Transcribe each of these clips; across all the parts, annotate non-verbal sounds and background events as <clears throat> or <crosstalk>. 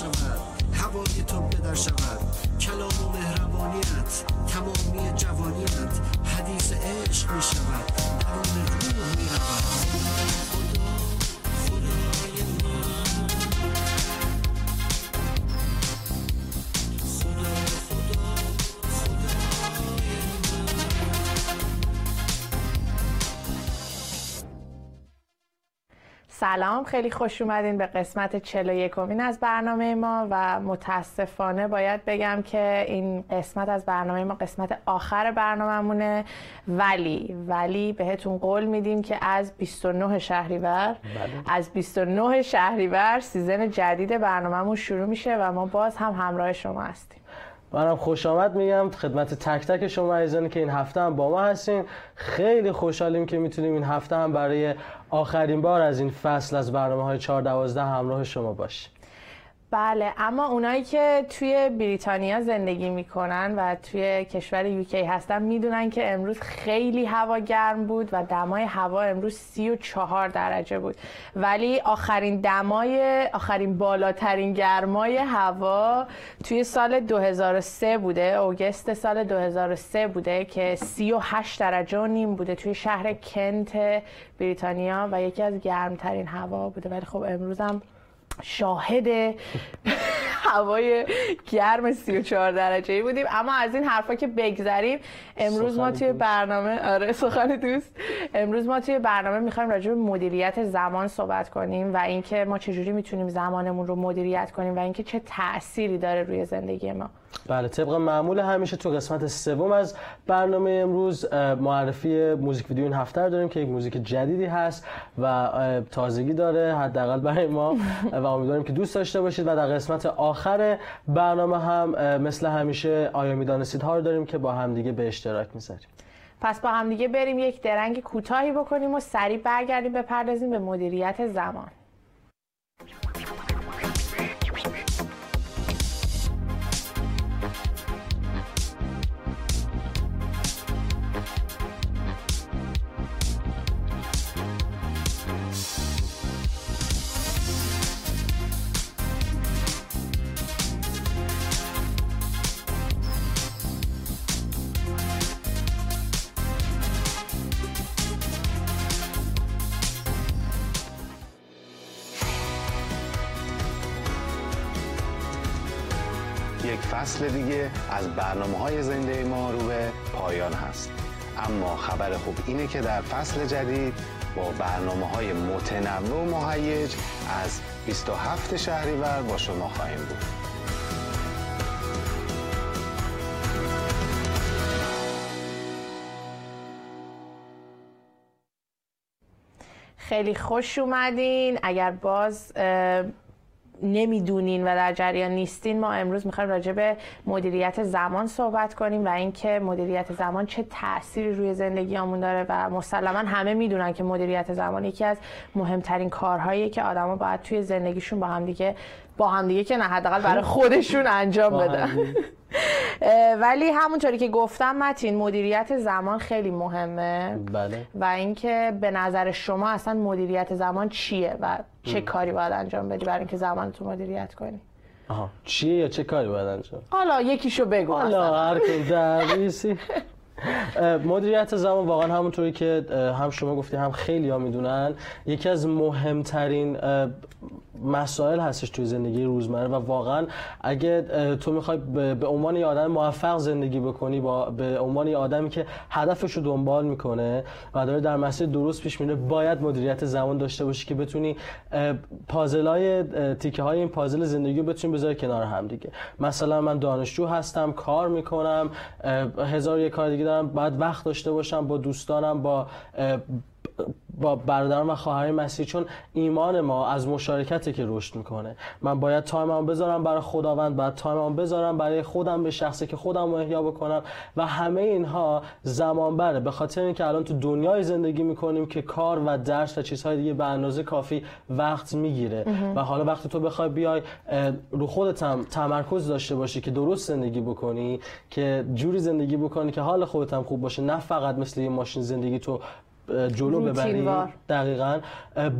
شود. هوای تو بدر شود. کلام و مهربانیت تمامی جوانیت. حدیث عشق می شود سلام خیلی خوش اومدین به قسمت 41 امین از برنامه ما و متاسفانه باید بگم که این قسمت از برنامه ما قسمت آخر برنامهمونه ولی ولی بهتون قول میدیم که از 29 شهریور بله. از 29 شهریور سیزن جدید برنامهمون شروع میشه و ما باز هم همراه شما هستیم منم خوش آمد میگم خدمت تک تک شما عزیزانی که این هفته هم با ما هستین. خیلی خوشحالیم که می‌تونیم این هفته هم برای آخرین بار از این فصل از برنامه های 4 12 همراه شما باشیم. بله اما اونایی که توی بریتانیا زندگی می‌کنن و توی کشور یوکی هستن می‌دونن که امروز خیلی هوا گرم بود و دمای هوا امروز 34 درجه بود. ولی آخرین دمای آخرین بالاترین گرمای هوا توی سال 2003 بوده اوگست سال 2003 بوده که 38 درجه و نیم بوده توی شهر کنت بریتانیا و یکی از گرمترین هوا بوده. ولی خب امروز هم شاهد هوای گرم 34 درجه ای بودیم. اما از این حرفا که بگذریم امروز ما توی. برنامه آره سخن دوست. امروز ما توی برنامه می‌خوایم راجع به مدیریت زمان صحبت کنیم و اینکه ما چجوری می‌تونیم زمانمون رو مدیریت کنیم و اینکه چه تأثیری داره روی زندگی ما. بله طبق معمول همیشه تو قسمت سوم از برنامه امروز معرفی موزیک ویدیو این هفته رو داریم که یک موزیک جدیدی هست و تازگی داره حداقل برای ما و امیدواریم که دوست داشته باشید. و در قسمت آخر برنامه هم مثل همیشه آیا می‌دانستید ها رو داریم که با همدیگه به اشتراک می‌ذاریم. پس با هم دیگه بریم یک درنگ کوتاهی بکنیم و سریع برگردیم بپردازیم به مدیریت زمان. از برنامه های زنده ما رو به پایان هست. اما خبر خوب اینه که در فصل جدید با برنامه های متنوع و مهیج از 27 شهریور با شما خواهیم بود. خیلی خوش اومدین. اگر باز نمی‌دونین و در جریان نیستین ما امروز می‌خوایم راجع به مدیریت زمان صحبت کنیم و اینکه مدیریت زمان چه تأثیری روی زندگیامون داره و مسلما همه می‌دونن که مدیریت زمان یکی از مهمترین کارهاییه که آدما باید توی زندگیشون با همدیگه با همدیگه که نه حداقل برای <laughs> خودشون انجام بدن. <laughs> ولی همونطوری که گفتم متین مدیریت زمان خیلی مهمه. بله. و اینکه به نظر شما اصلا مدیریت زمان چیه و چه کاری باید انجام بدی برای اینکه زمان تو مدیریت کنی؟ آها. چیه یا چه کاری باید انجام حالا یکیشو بگو حالا. هر اه، مدیریت زمان واقعا همونطوری که هم شما گفتی هم خیلی ها می‌دونن. یکی از مهمترین مسائل هستش توی زندگی روزمره و واقعا اگه تو می‌خوای به عنوان یه آدم موفق زندگی بکنی با به عنوان یه آدمی که هدفش رو دنبال می‌کنه و داره در مسیر درست پیش میره باید مدیریت زمان داشته باشی که بتونی پازل های تیکه های این پازل زندگی رو بتونی بذاری کنار هم دیگه. مثلا من دانشجو هستم کار می‌کنم هزار یک کار دیگه دارم باید وقت داشته باشم با دوستانم با با برادران و خواهرای مسیح چون ایمان ما از مشارکته که رشد می‌کنه. من باید time م بذارم برای خداوند باید time م بذارم برای خودم به شخصی که خودم رو احیا بکنم و همه اینها زمان بره. به خاطر اینکه الان تو دنیای زندگی می‌کنیم که کار و درس و چیزهای دیگه به اندازه کافی وقت می‌گیره. و حالا وقتی تو بخوای بیای رو خودت هم تمرکز داشته باشی که درست زندگی بکنی که جوری زندگی بکنی که حال خودت هم خوب باشه نه فقط مثل یه ماشین زندگی تو جلو ببری. دقیقا.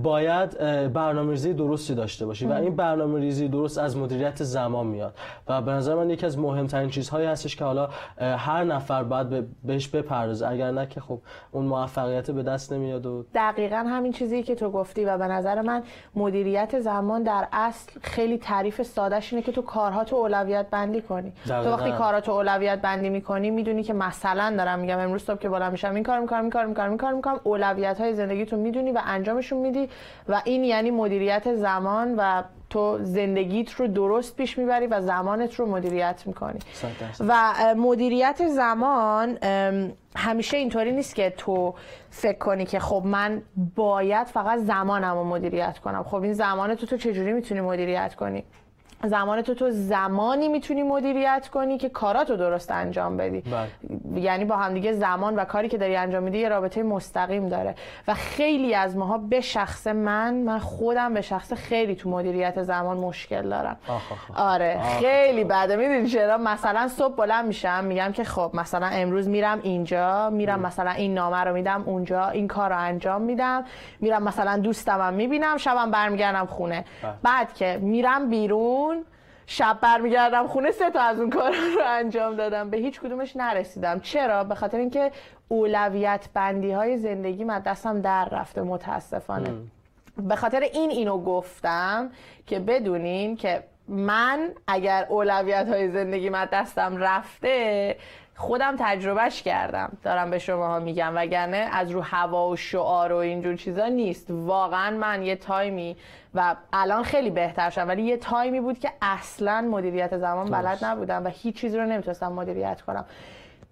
باید برنامه‌ریزی درستی داشته باشی و این برنامه‌ریزی درست از مدیریت زمان میاد و به نظر من یکی از مهمترین چیزهایی هستش که حالا هر نفر باید به- بهش بپردازه. اگر نه که خب اون موفقیت به دست نمیاد و دقیقا همین چیزی که تو گفتی و به نظر من مدیریت زمان در اصل خیلی تعریف سادهش اینه که تو کارها تو اولویت بندی کنی. تو دقیقاً. وقتی کارها تو اولویت بندی می‌کنی می‌دونی که مثلا دارم میگم امروز صبح که بالا میشم این کار می‌کنم این کار می‌کنم این کار می‌کنم. اولویت های زندگی تو می‌دونی و انجامشون میدی و این یعنی مدیریت زمان و تو زندگیت رو درست پیش می‌بری و زمانت رو مدیریت می‌کنی. و مدیریت زمان همیشه اینطوری نیست که تو فکر کنی که خب من باید فقط زمانم رو مدیریت کنم. خب این زمان تو تو چجوری می‌تونی مدیریت کنی؟ زمان تو تو زمانی می‌تونی مدیریت کنی که کاراتو درست انجام بدی. بله. یعنی با همدیگه زمان و کاری که داری انجام میدی یه رابطه مستقیم داره. و خیلی از ماها به شخص من من خودم به شخص خیلی تو مدیریت زمان مشکل دارم. آخ آخ آخ. آره. خیلی بده. می‌دونی چرا؟ مثلا صبح بلند میشم میگم که خب مثلا امروز میرم اینجا میرم مثلا این نامه رو میدم اونجا این کار رو انجام میدم. میرم مثلا دوستمم می‌بینم شبم برمیگردم خونه. بله. بعد که میرم بیرون شب برمیگردم خونه سه تا از اون کار رو انجام دادم. به هیچ کدومش نرسیدم. چرا؟ به خاطر اینکه اولویت بندی های زندگی من دستم در رفته متاسفانه. به خاطر این اینو گفتم که بدونین که من اگر اولویت های زندگی من دستم رفته خودم تجربهش کردم. دارم به شما میگم وگرنه از رو هوا و شعار و اینجور چیزا نیست. واقعا من یه تایمی و الان خیلی بهتر شدم ولی یه تایمی بود که اصلا مدیریت زمان بلد نبودم و هیچ چیزی رو نمی‌تونستم مدیریت کنم.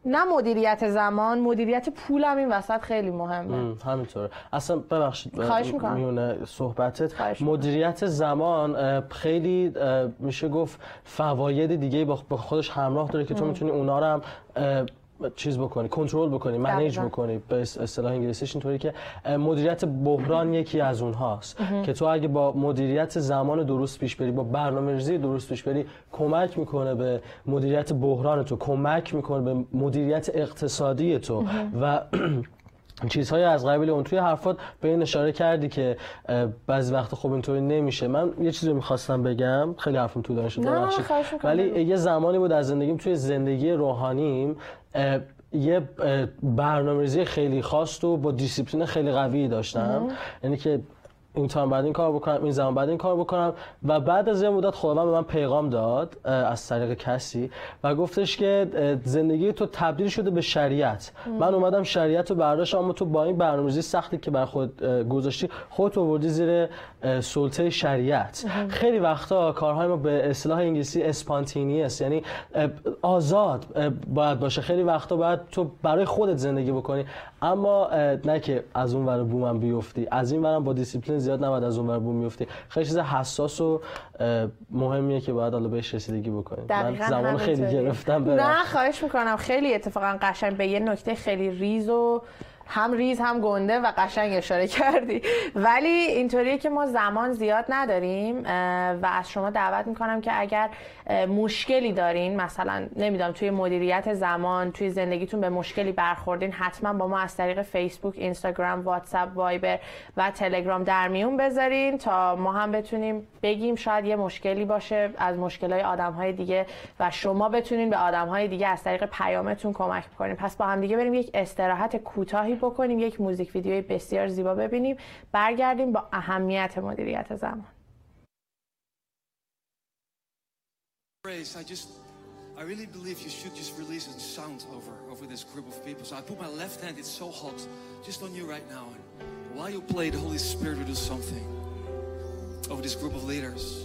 نه مدیریت زمان مدیریت پولم این وسط خیلی مهمه. م، همینطوره. اصلا ببخشید خواهش می‌کنم. میونه صحبتت. خواهش. مدیریت زمان خیلی میشه گفت فواید دیگه با خودش همراه داره که تو می‌تونی اونا رو هم چیز بکنی کنترل بکنی منیج. بکنی. به اصطلاح انگلیسیش اینطوری که مدیریت بحران یکی از اونهاست. که تو اگه با مدیریت زمان درست پیش بری با برنامه‌ریزی درست پیش بری کمک می‌کنه به مدیریت بحران تو کمک می‌کنه به مدیریت اقتصادی تو. و <clears throat> چیزهای از قبیل اون توی حرفات به این اشاره کردی که بعضی وقت خب اینطوری نمیشه. من یه چیزی می‌خواستم بگم. خیلی حرفم طولانی شد ولی. یه زمانی بود از زندگیم توی زندگی روحانیم یه برنامه‌ریزی خیلی خاص و با دیسیپلین خیلی قوی داشتم. یعنی که این time باید این کار بکنم این زمان باید این کار بکنم. و بعد از یه مدت خداوند به من پیغام داد از طریق کسی و گفتش که زندگی تو تبدیل شده به شریعت. من اومدم شریعت رو برداشتم اما تو با این برنامه‌ریزی سختی که بر خود گذاشتی خودت آوردی زیر سلطه شریعت. خیلی وقتا کارهای ما به اصطلاح انگلیسی spontaneous یعنی اه، آزاد باید باشه. خیلی وقتا باید تو برای خودت زندگی بکنی. اما نه که از اون ور بومم بیفتی. از این ورم با دیسیپلین زیاد نباید از اون ور بوم بیفتی. خیلی چیز حساس و مهمیه که باید حالا بهش رسیدگی بکنی من زمان خیلی. گرفتم نه ببخشید. خواهش می‌کنم. خیلی اتفاقا قشنگ. به یه نکته خیلی ریز و هم ریز هم گنده و قشنگ اشاره کردی. ولی اینطوریه که ما زمان زیاد نداریم و از شما دعوت می‌کنم که اگر مشکلی دارین مثلا نمی‌دونم توی مدیریت زمان توی زندگیتون به مشکلی برخوردین حتما با ما از طریق فیسبوک اینستاگرام واتساپ وایبر و تلگرام در میون بذارین تا ما هم بتونیم بگیم شاید یه مشکلی باشه از مشکلهای آدمهای دیگه و شما بتونین به آدمهای دیگه از طریق پیامتون کمک بکنین. پس با هم دیگه بریم یک استراحت کوتاهی بکنیم یک موزیک ویدیوی بسیار زیبا ببینیم برگردیم با اهمیت مدیریت زمان I just, I really believe you should just release a sound over, over this group of people. So I put my left hand, it's so hot, just on you right now. And while you play, the Holy Spirit will do something over this group of leaders.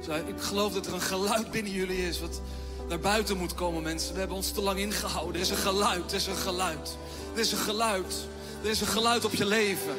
So ik geloof dat er een geluid binnen jullie is wat naar buiten moet komen, mensen. We hebben ons te lang ingehouden. Er is een geluid, er is een geluid. Er is een geluid. Er is een geluid op je leven.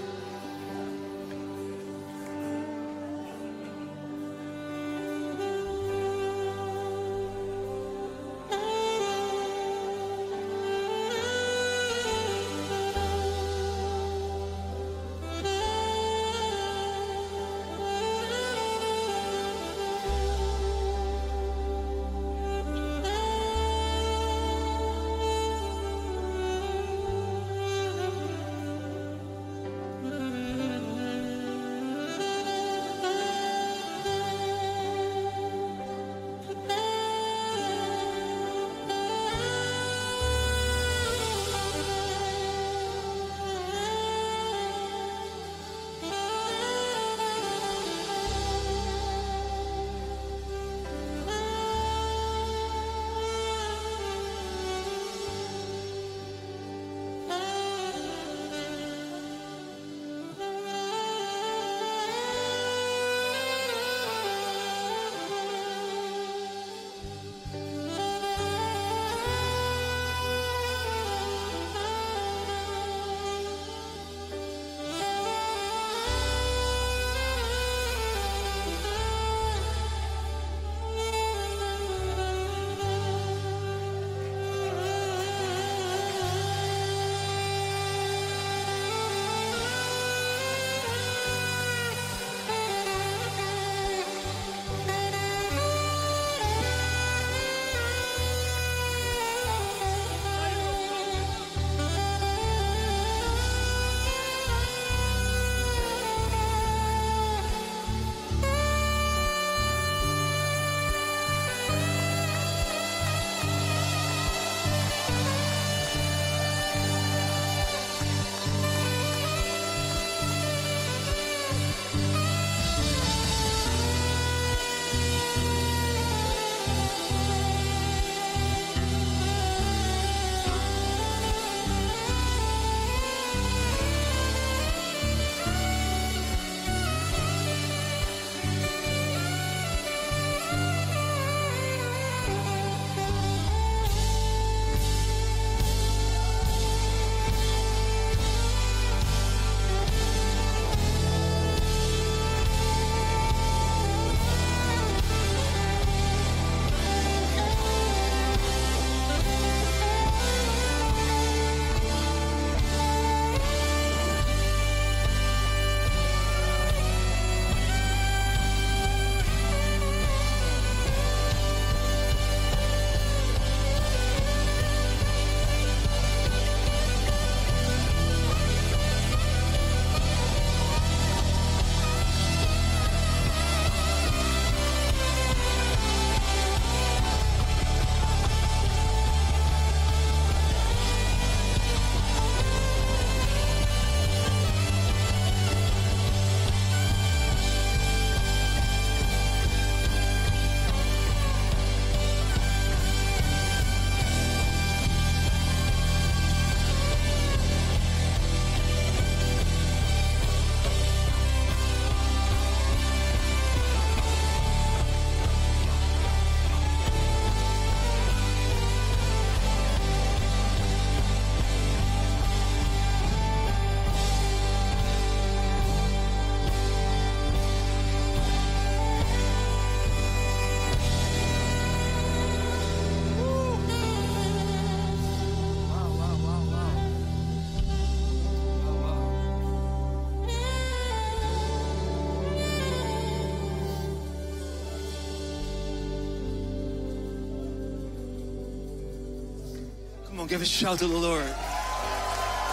On, give a shout to the Lord.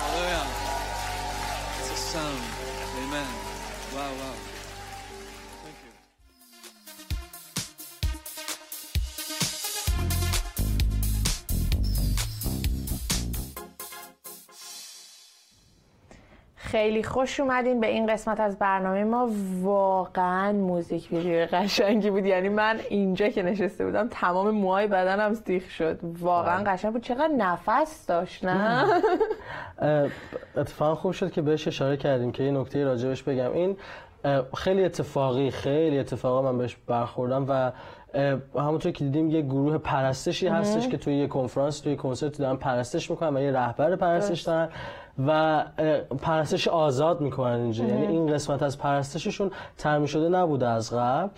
Hallelujah. It's a sound. Amen. Wow, wow. خیلی خوش اومدین به این قسمت از برنامه ما. واقعا موزیک ویدیو قشنگی بود. یعنی من اینجا که نشسته بودم تمام موهای بدنم سیخ شد. واقعا قشنگ بود. چقدر نفس داشت نه؟ <laughs> اه، اتفاقا خوب شد که بهش اشاره کردیم که این نکته راجبش بگم. این خیلی اتفاقی خیلی اتفاقا من بهش برخوردم و همونطور که دیدیم یه گروه پرستشی هستش که توی یه کنفرانس توی کنسرت دارن پرستش می‌کنن و یه رهبر پرستش دارن. و پرستش آزاد می‌کنن اینجا. یعنی این قسمت از پرستششون ترمی شده نبوده از قبل.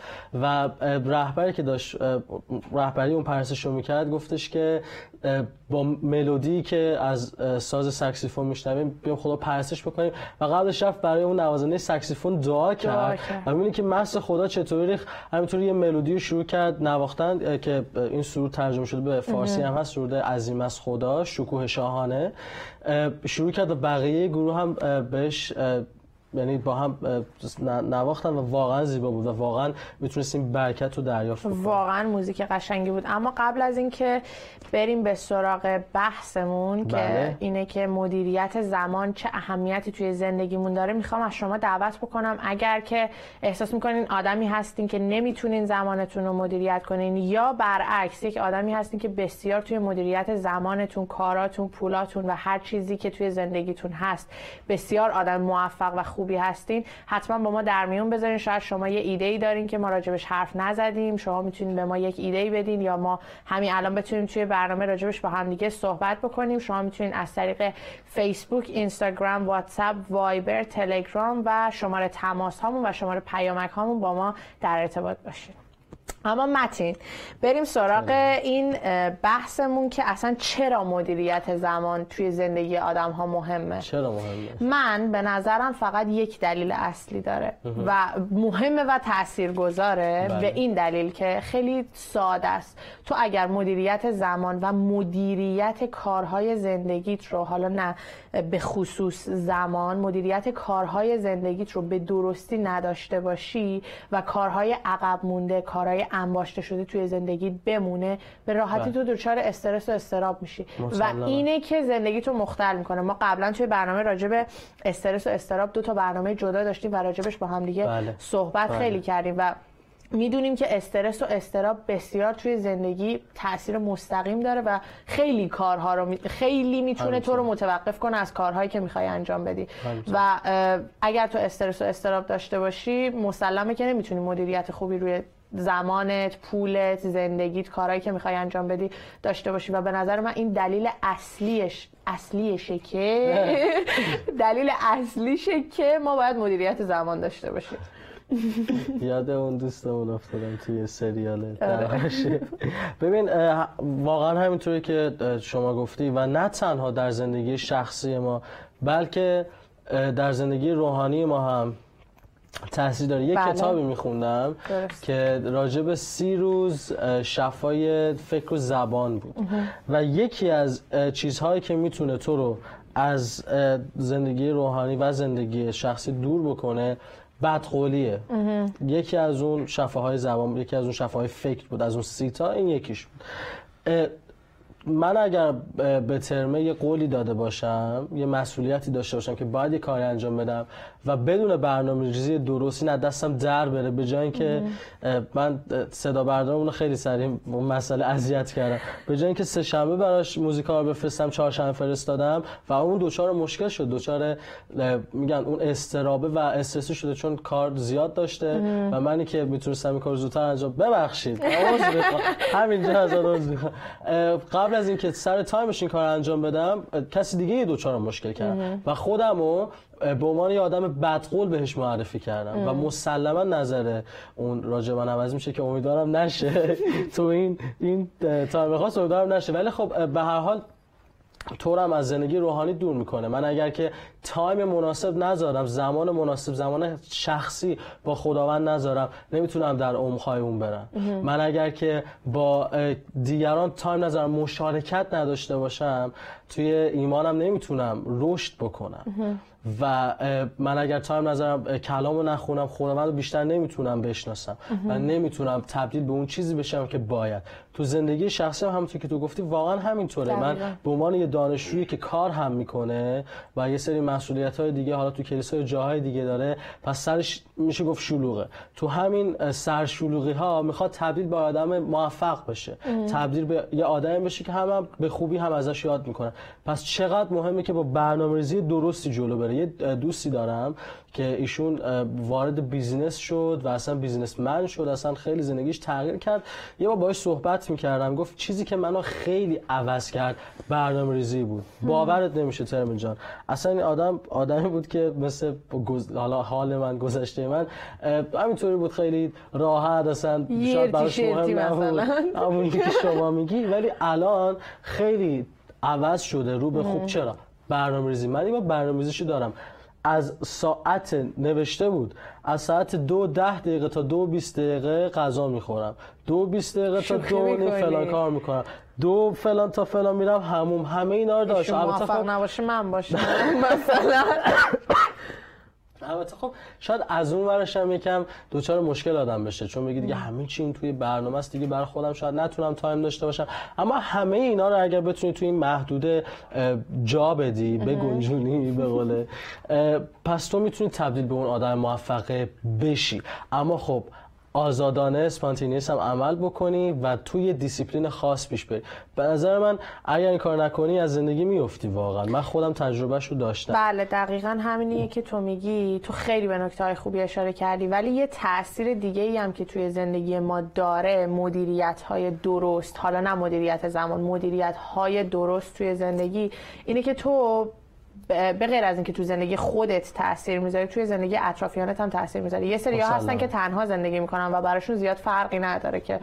و رهبری که داشت رهبری اون پرستش رو می‌کرد گفتش که با ملودی که از ساز سکسیفون میشنویم بیام خدا پرستش بکنیم. و قبلش رفت برای اون نوازنده سکسیفون دعا کرد. کرد. و می‌بینی که مست خدا چطوری ریخت. همینطوری یه ملودی رو شروع کرد نواختن که این سرود ترجمه شده به فارسی هم هست سرود عظیم از خدا شکوه شاهانه. اه، شروع کرد و بقیه گروه هم بهش یعنی با هم نواختن و واقعا زیبا بود و واقعا می‌تونستیم برکت رو دریافت بکنیم. واقعا موزیک قشنگی بود. اما قبل از اینکه بریم به سراغ بحثمون که بله. اینه که مدیریت زمان چه اهمیتی توی زندگیمون داره می‌خوام از شما دعوت بکنم. اگر که احساس می‌کنین آدمی هستین که نمی‌تونین زمانتون رو مدیریت کنین یا برعکس یک آدمی هستین که بسیار توی مدیریت زمانتون کاراتون پولاتون و هر چیزی که توی زندگیتون هست بسیار آدم موفق و خوبی هستین حتما با ما در میون بذارین. شاید شما یه ایده ای دارین که ما راجبش حرف نزدیم. شما می‌تونین به ما یک ایده ای بدین یا ما همین الان بتونیم توی برنامه راجبش با هم دیگه صحبت بکنیم. شما می‌تونین از طریق فیسبوک اینستاگرام واتساپ وایبر تلگرام و شماره تماس هامون و شماره پیامک هامون با ما در ارتباط باشین. اما متین بریم سراغ این بحثمون که اصلا چرا مدیریت زمان توی زندگی آدم ها مهمه؟ چرا مهمه؟ من به نظرم فقط یک دلیل اصلی داره و مهمه و تاثیرگذاره بله. به این دلیل که خیلی ساده است. تو اگر مدیریت زمان و مدیریت کارهای زندگیت رو حالا نه به خصوص زمان مدیریت کارهای زندگیت رو به درستی نداشته باشی و کارهای عقب مونده کارهای انباشته شده توی زندگیت بمونه به راحتی بله. تو دچار استرس و استراب میشی و. اینه که زندگی تو مختل می‌کنه ما قبلا توی برنامه راجع به استرس و استراب دو تا برنامه جدا داشتیم و راجبش با هم دیگه بله. صحبت بله. خیلی کردیم و می‌دونیم که استرس و استراب بسیار توی زندگی تاثیر مستقیم داره و خیلی کارها رو می- خیلی می‌تونه تو رو متوقف کنه از کارهایی که می‌خوای انجام بدی. و اگر تو استرس و استراب داشته باشی مسلمه که نمی‌تونی مدیریت خوبی روی زمانت، پولت، زندگیت، کارهایی که می‌خوای انجام بدی داشته باشی. و به نظر من این دلیل اصلیش اصلیشه که <laughs> دلیل اصلیشه که ما باید مدیریت زمان داشته باشیم. <laughs> یاد اون دوستمون افتادم توی سریال درخشی. ببین واقعا همینطوری که شما گفتی و نه تنها در زندگی شخصی ما بلکه در زندگی روحانی ما هم تاثیر داره یک بله. کتابی میخوندم درست. که راجع به سی روز اه، شفای فکر و زبان بود. و یکی از اه، چیزهایی که می‌تونه تو رو از اه، زندگی روحانی و زندگی شخصی دور بکنه بدقولیه. یکی از اون شفاهای زبان یکی از اون شفاهای فکر بود از اون سیتا این یکیش بود. اه، من اگر اه، به ترمه یه قولی داده باشم یه مسئولیتی داشته باشم که باید یه کاری انجام بدم و بدون برنامه ریزی درستی نه دستم در بره به جای اینکه من صدا بردارمون رو خیلی سریع مسئله اذیت کردم. به جای اینکه سه شنبه براش موزیکا رو بفرستم چهارشنبه فرستادم و اون دوچار مشکل شد. دوچار میگن اون استرابه و استرسی شده چون کار زیاد داشته و منی که می‌تونستم این کار زودتر انجام ببخشید. همینجا از قبل از اینکه سر تایمش این کار انجام بدم کسی دیگه یه دوچار مشکل کردم و خودم رو به عنوان یه آدم بدقول بهش معرفی کردم و مسلما نظر اون راجع من عوض میشه که امیدوارم نشه. <laughs> تو این این time خاص امیدوارم نشه. ولی خب به هر حال تو هم از زندگی روحانی دور می‌کنه. من اگر که time مناسب نذارم زمان مناسب زمان شخصی با خداوند نذارم نمی‌تونم در عمقهای اون برم. من اگر که با دیگران time نذارم مشارکت نداشته باشم توی ایمانم نمی‌تونم رشد بکنم. و من اگر time اه، کلامو نخونم خداوند رو بیشتر نمی‌تونم بشناسم و نمی‌تونم تبدیل به اون چیزی بشم که باید. تو زندگی شخصی هم همونطور که تو گفتی واقعا همینطوره. من. به عنوان یه دانشجویی که کار هم می‌کنه و یه سری مسئولیت های دیگه حالا تو کلیسای جاهای دیگه داره پس سرش میشه گفت شلوغه. تو همین سرشلوغی ها می‌خواد تبدیل به آدم موفق بشه. تبدیل به یه آدمی بشه که هم, هم به خوبی هم ازش یاد می‌کنه پس چقدر مهمه که با برنامه‌ریزی درستی جلو بره. یه دوستی دارم. که ایشون وارد بیزینس شد و اصلا بیزینسمن شد اصلا خیلی زندگیش تغییر کرد. یه بار باهاش صحبت می‌کردم گفت چیزی که منو خیلی عوض کرد برنامه ریزی بود. باورت نمیشه ترمین جان. اصلا این آدم آدمی بود که مثل گز- حالا حال من گذشته من همینطوری بود خیلی راحت اصلا شاید براش مهم نبود. همونی که شما میگی. ولی الان خیلی عوض شده رو به خوب. چرا؟ برنامه ریزی من این برنامه ریزیشو دارم. از ساعت نوشته بود. از ساعت دو ده دقیقه تا دو بیست دقیقه غذا می‌خورم. دو بیست دقیقه تا دو. فلان کار می‌کنم. دو فلان تا فلان میرم هموم همه اینا رو داشت. موفق خب نباشه من باشم. <laughs> مثلا. <laughs> البته خب شاید از اون ورش هم یکم دچار مشکل آدم بشه. چون بگی دیگه همه چی این توی برنامه است دیگه برای خودم شاید نتونم time داشته باشم. اما همه اینا رو اگر بتونی توی این محدوده جا بدی بگنجونی به قول اه، پس تو می‌تونی تبدیل به اون آدم موفقه بشی. اما خب آزادانه spontaneous هم عمل بکنی و توی دیسیپلین خاص پیش بری. به نظر من اگر این کار نکنی از زندگی میفتی واقعا. من خودم تجربهش رو داشتم. بله دقیقا همینیه که تو میگی. تو خیلی به نکته های خوبی اشاره کردی ولی یه تاثیر دیگه ای هم که توی زندگی ما داره مدیریت های درست حالا نه مدیریت زمان مدیریت های درست توی زندگی اینه که تو به غیر از اینکه تو زندگی خودت تاثیر می‌ذاری توی زندگی اطرافیانت هم تاثیر می‌ذاری یه سری هستن. که تنها زندگی می‌کنن و براشون زیاد فرقی نداره که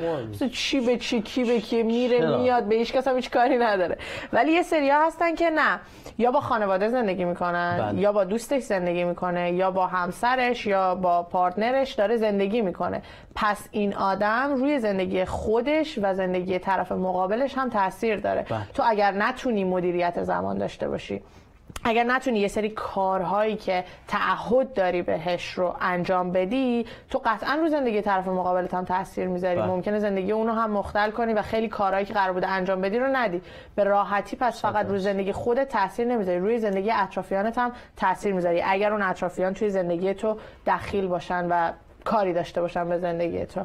چی به چی کی به کی میره چرا؟ میاد به هیچ کس هم هیچ کاری نداره ولی یه سری هستن که نه یا با خانواده زندگی می‌کنن بله. یا با دوستش زندگی می‌کنه یا با همسرش یا با پارتنرش داره زندگی می‌کنه پس این آدم روی زندگی خودش و زندگی طرف مقابلش هم تاثیر داره بله. تو اگر نتونی مدیریت زمان داشته باشی اگر نتونی یه سری کارهایی که تعهد داری بهش رو انجام بدی تو قطعا رو زندگی طرف مقابلت هم تاثیر می‌ذاری. بله. ممکنه زندگی اونو هم مختل کنی و خیلی کارهایی که قرار بوده انجام بدی رو ندی. به راحتی پس فقط رو زندگی خودت تاثیر نمی‌ذاری. روی زندگی اطرافیانت هم تاثیر می‌ذاری. اگر اون اطرافیان توی زندگی تو دخیل باشن و کاری داشته باشن به زندگی تو.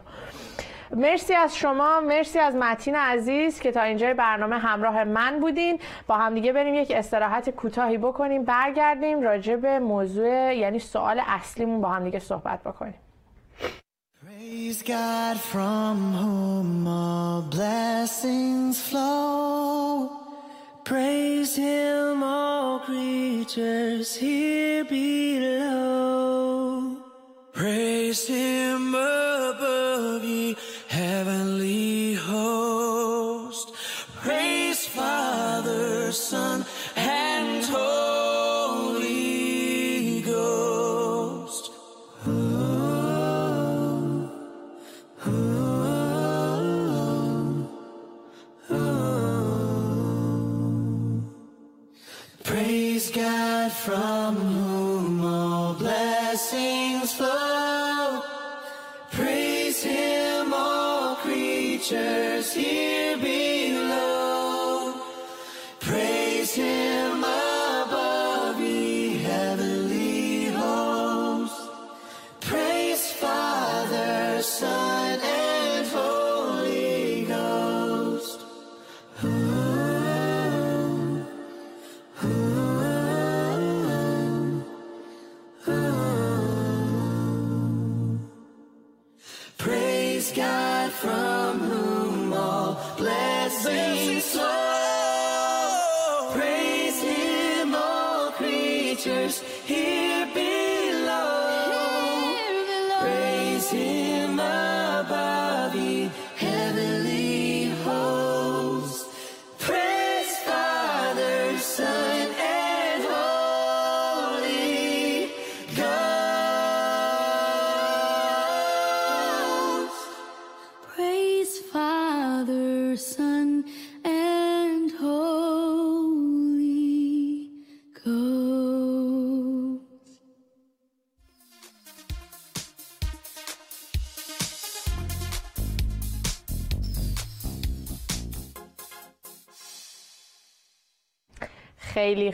مرسی از شما مرسی از متین عزیز که تا اینجای برنامه همراه من بودین با همدیگه بریم یک استراحت کوتاهی بکنیم برگردیم راجع به موضوع یعنی سوال اصلیمون با همدیگه صحبت بکنیم Praise God from whom all blessings flow. Praise Him, all creatures here below. Praise Him above ye heavenly host. Praise Father, Son, and Holy Ghost. Praise God from whom all blessings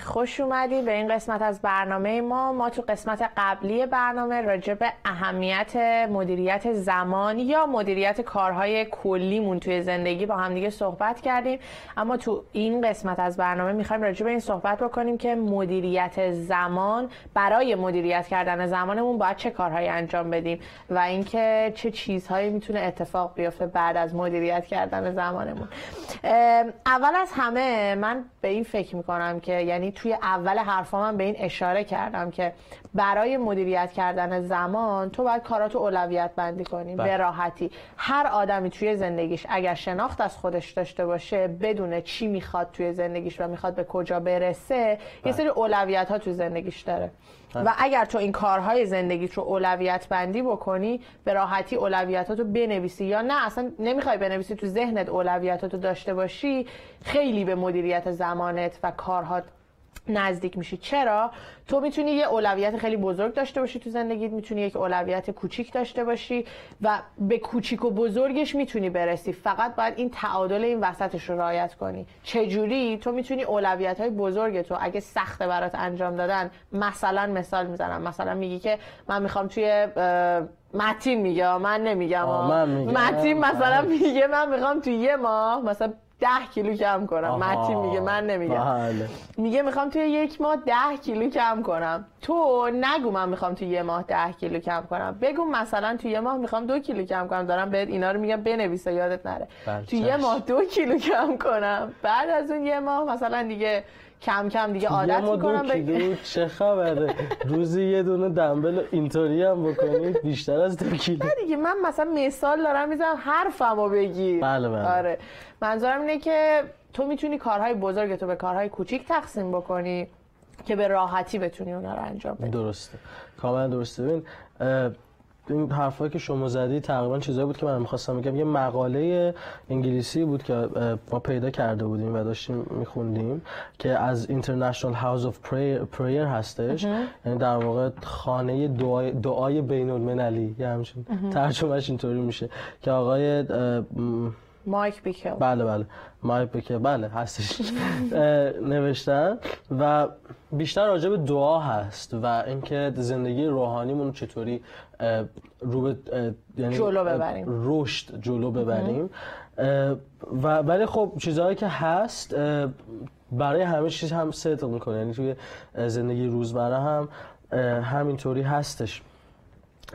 خوش اومدی به این قسمت از برنامه ما. ما تو قسمت قبلی برنامه راجع به اهمیت مدیریت زمان یا مدیریت کارهای کلیمون توی زندگی با همدیگه صحبت کردیم. اما تو این قسمت از برنامه می‌خوایم راجع به این صحبت بکنیم که مدیریت زمان برای مدیریت کردن زمانمون باید چه کارهایی انجام بدیم و اینکه چه چیزهایی می‌تونه اتفاق بیفته بعد از مدیریت کردن زمانمون. اول از همه من به این فکر می‌کنم که یعنی توی اول حرفا من به این اشاره کردم که برای مدیریت کردن زمان تو باید کاراتو اولویت بندی کنی بله. به راحتی. هر آدمی توی زندگیش اگر شناخت از خودش داشته باشه بدونه چی می‌خواد توی زندگیش و می‌خواد به کجا برسه یه سری اولویت ها تو زندگیش داره. و اگر تو این کارهای زندگیت رو اولویت بندی بکنی به راحتی اولویتاتو بنویسی. یا نه اصلا نمی‌خوای بنویسی تو ذهنت اولویتاتو داشته باشی خیلی به مدیریت زمانت و کارهات نزدیک میشی. چرا؟ تو می‌تونی یه اولویت خیلی بزرگ داشته باشی تو زندگیت می‌تونی یک اولویت کوچیک داشته باشی و به کوچیک و بزرگش می‌تونی برسی. فقط باید این تعادل این وسطش رو رعایت کنی. چجوری؟ تو می‌تونی اولویت های بزرگ تو اگه سخته برات انجام دادن مثلا مثال می‌زنم. مثلا میگی که من می‌خوام توی متین میگه من نمیگم. متین مثلا میگه من می‌خوام توی یه ماه مثلا ده کیلو کم کنم. متین میگه من نمیگم. بله. میگه می‌خوام توی یک ماه ده کیلو کم کنم. تو نگو من می‌خوام توی یه ماه ده کیلو کم کنم. بگو مثلا توی یه ماه می‌خوام دو کیلو کم کنم. دارم بهت اینا رو میگم بنویسه یادت نره. بله، توی یه. ماه دو کیلو کم کنم. بعد از اون یه ماه مثلا دیگه کم کم دیگه یه عادت دو می‌کنم به کیلو <laughs> چه خبره؟ روزی یه دونه دنبل اینطوری هم بکنید بیشتر از دو کیلو. دیگه من مثلا مثال دارم می‌زنم حرفمو بگیر بله، بله. آره. منظورم اینه که تو می‌تونی کارهای بزرگ تو به کارهای کوچیک تقسیم بکنی که به راحتی بتونی اونا رو انجام بدی. درسته. کاملا درسته. ببین این حرفایی که شما زدی تقریبا چیزایی بود که من می‌خواستم بگم. یه مقاله انگلیسی بود که ما پیدا کرده بودیم و داشتیم میخوندیم که از International House of Prayer, Prayer هستش. یعنی در واقع خانه دعای, دعای بین المللی یه همچین ترجمهش اینطوری میشه. که آقای مایک بیکل بله بله. مایک بکر بله هستش. <laughs> نوشتن. و بیشتر راجع به دعا هست و اینکه زندگی روحانیمون چطوری رو به یعنی جلو ببریم. رشد جلو ببریم. و ولی خب چیزهایی که هست برای همه چیز هم صدق می‌کنه. یعنی توی زندگی روزمره هم همینطوری هستش.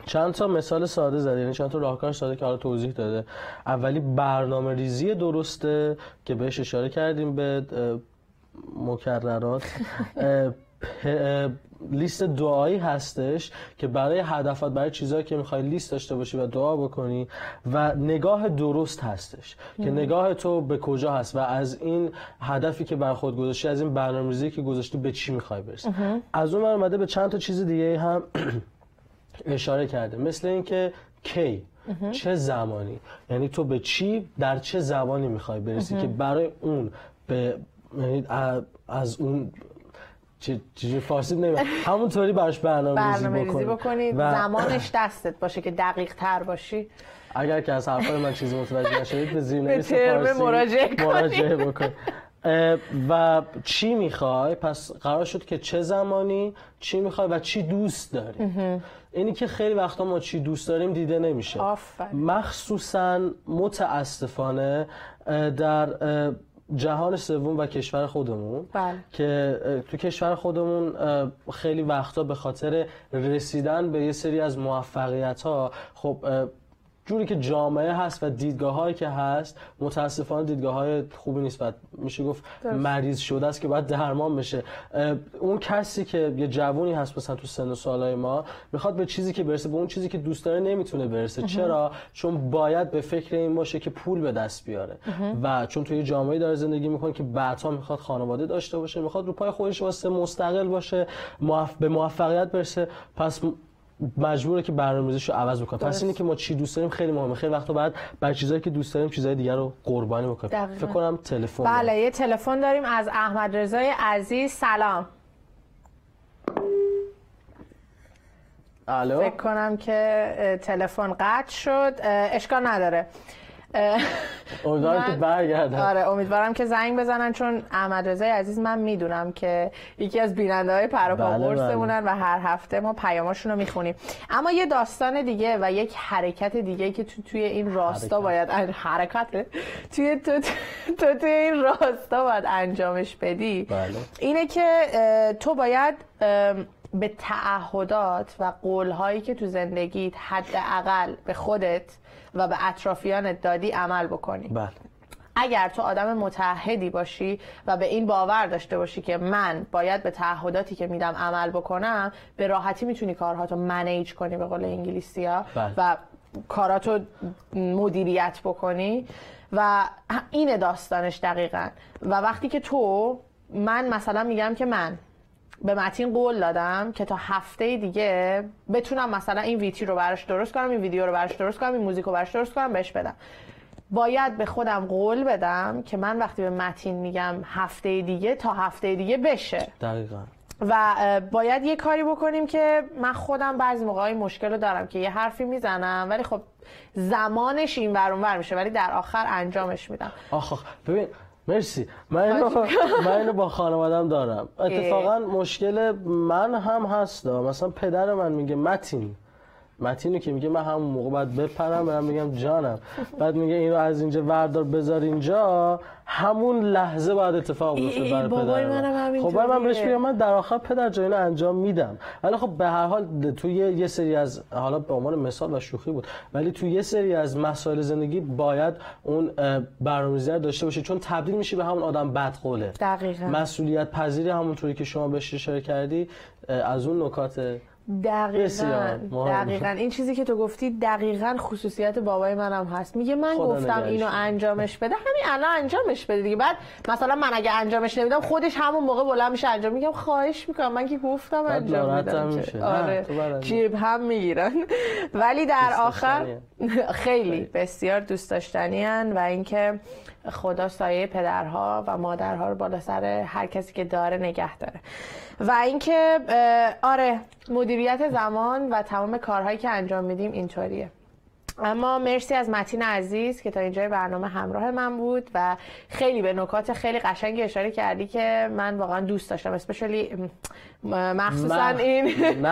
چند تا مثال ساده زده یعنی چند تا راهکار ساده که حالا توضیح داده. اولی برنامه ریزی درسته که بهش اشاره کردیم به مکررات. <laughs> لیست دعایی هستش که برای هدفات برای چیزهایی که می‌خوای لیست داشته باشی و دعا بکنی و نگاه درست هستش. که نگاه تو به کجا هست و از این هدفی که بر خود گذاشتی از این برنامه‌ریزی که گذاشتی به چی می‌خوای برسی. از اون اومده به چند تا چیز دیگه هم <clears throat> اشاره کرده مثل اینکه کی؟ چه زمانی؟ یعنی تو به چی در چه زمانی می‌خوای برسی که برای اون به یعنی از اون چه فارسی نمی‌دونم. همونطوری براش برنامه ریزی بکنی. بکنی. و زمانش دستت باشه که دقیق تر باشی. اگر که از حرفای من چیزی متوجه نشدید به زیرنویس فارسی مراجعه. مراجعه بکن. اه، و چی می‌خوای؟ پس قرار شد که چه زمانی چی می‌خوای و چی دوست داری. اینی که خیلی وقتا ما چی دوست داریم دیده نمیشه آفرین. مخصوصا متاسفانه در جهان سوم و کشور خودمون بله. که تو کشور خودمون خیلی وقتا به خاطر رسیدن به یه سری از موفقیت ها خب جوری که جامعه هست و دیدگاه هایی که هست متاسفانه دیدگاه های خوبی نیست و میشه گفت مریض شده است که باید درمان بشه. اه، اون کسی که یه جوونی هست مثلا تو سن و سالای ما می‌خواد به چیزی که برسه به اون چیزی که دوست داره نمی‌تونه برسه. چرا؟ چون باید به فکر این باشه که پول به دست بیاره. و چون توی جامعه داره زندگی می‌کنه که بعدها می‌خواد خانواده داشته باشه می‌خواد رو پای خودش واسه مستقل باشه موف... به موفقیت برسه. پس مجبوره که برنامه‌ریزیشو عوض بکنه. پس اینه که ما چی دوست داریم خیلی مهمه. خیلی وقتا بعد بر چیزایی که دوست داریم چیزای دیگر رو قربانی بکنیم. دقیقاً. فکر کنم تلفن بله یه تلفن داریم از احمد رضای عزیز. سلام. الو؟ فکر کنم که تلفن قطع شد. اشکال نداره. امیدوارم که برگردن آره امیدوارم که زنگ بزنن چون احمد رضای عزیز من می‌دونم که یکی از بیننده های پروپا بله، و هر هفته ما پیاماشون رو می‌خونیم. اما یه داستان دیگه و یک حرکت دیگه که تو توی این راستا حرکت. باید ان- حرکت. توی تو, تو توی این راستا باید انجامش بدی. بله. اینه که تو باید به تعهدات و قولهایی که تو زندگیت حداقل به خودت و به اطرافیانت دادی عمل بکنی. بله. اگر تو آدم متعهدی باشی و به این باور داشته باشی که من باید به تعهداتی که میدم عمل بکنم به راحتی می‌تونی کارهاتو منیج کنی به قول انگلیسی ها بله. و کاراتو مدیریت بکنی. و این داستانش دقیقا. و وقتی که تو من مثلا میگم که من به متین قول دادم که تا هفته دیگه بتونم مثلا این ویتی رو براش درست کنم این ویدیو رو براش درست کنم این موزیک رو براش درست کنم بهش بدم. باید به خودم قول بدم که من وقتی به متین میگم هفته دیگه تا هفته دیگه بشه. دقیقا. و باید یه کاری بکنیم که من خودم بعضی موقعی مشکل رو دارم که یه حرفی می‌زنم ولی خب زمانش این ور میشه ولی در آخر انجامش میدم. آخ ببین مرسی. من اینو, <laughs> من اینو با خانوادم دارم. اتفاقا مشکل من هم هست. مثلا پدر من میگه متین متینو که میگه من همون موقع باید بپرم برم میگم جانم. بعد میگه اینو از اینجا وردار بذار اینجا. همون لحظه باید اتفاق بیفته ای، برای پدر. خب من بهش میگم من در آخر پدر جای انجام میدم. ولی خب به هر حال توی یه سری از حالا به عنوان مثال و شوخی بود ولی توی یه سری از مسائل زندگی باید اون برنامه‌ریزی داشته باشی. چون تبدیل میشی به همون آدم بدقوله دقیقاً. مسئولیت پذیری همونطوری که شما بهش اشاره کردی از اون نکات دقیقا. دقیقا. این چیزی که تو گفتی دقیقا خصوصیت بابای منم هست. میگه من گفتم اینو. انجامش بده. همین الان انجامش بده دیگه. بعد مثلا من اگه انجامش نمیدم خودش همون موقع بلند میشه انجام. میگم خواهش می‌کنم. من که گفتم انجام میدم آره. جیب هم می‌گیرن. <laughs> ولی در آخر. <laughs> خیلی بسیار دوست داشتنی و اینکه خدا سایه پدرها و مادرها رو بالا سر هر کسی که داره نگه داره. و اینکه آره مدیریت زمان و تمام کارهایی که انجام میدیم اینطوریه. اما مرسی از متین عزیز که تا اینجای برنامه همراه من بود و خیلی به نکات خیلی قشنگی اشاره کردی که من واقعا دوست داشتم اسپشلی مخصوصا مخ- این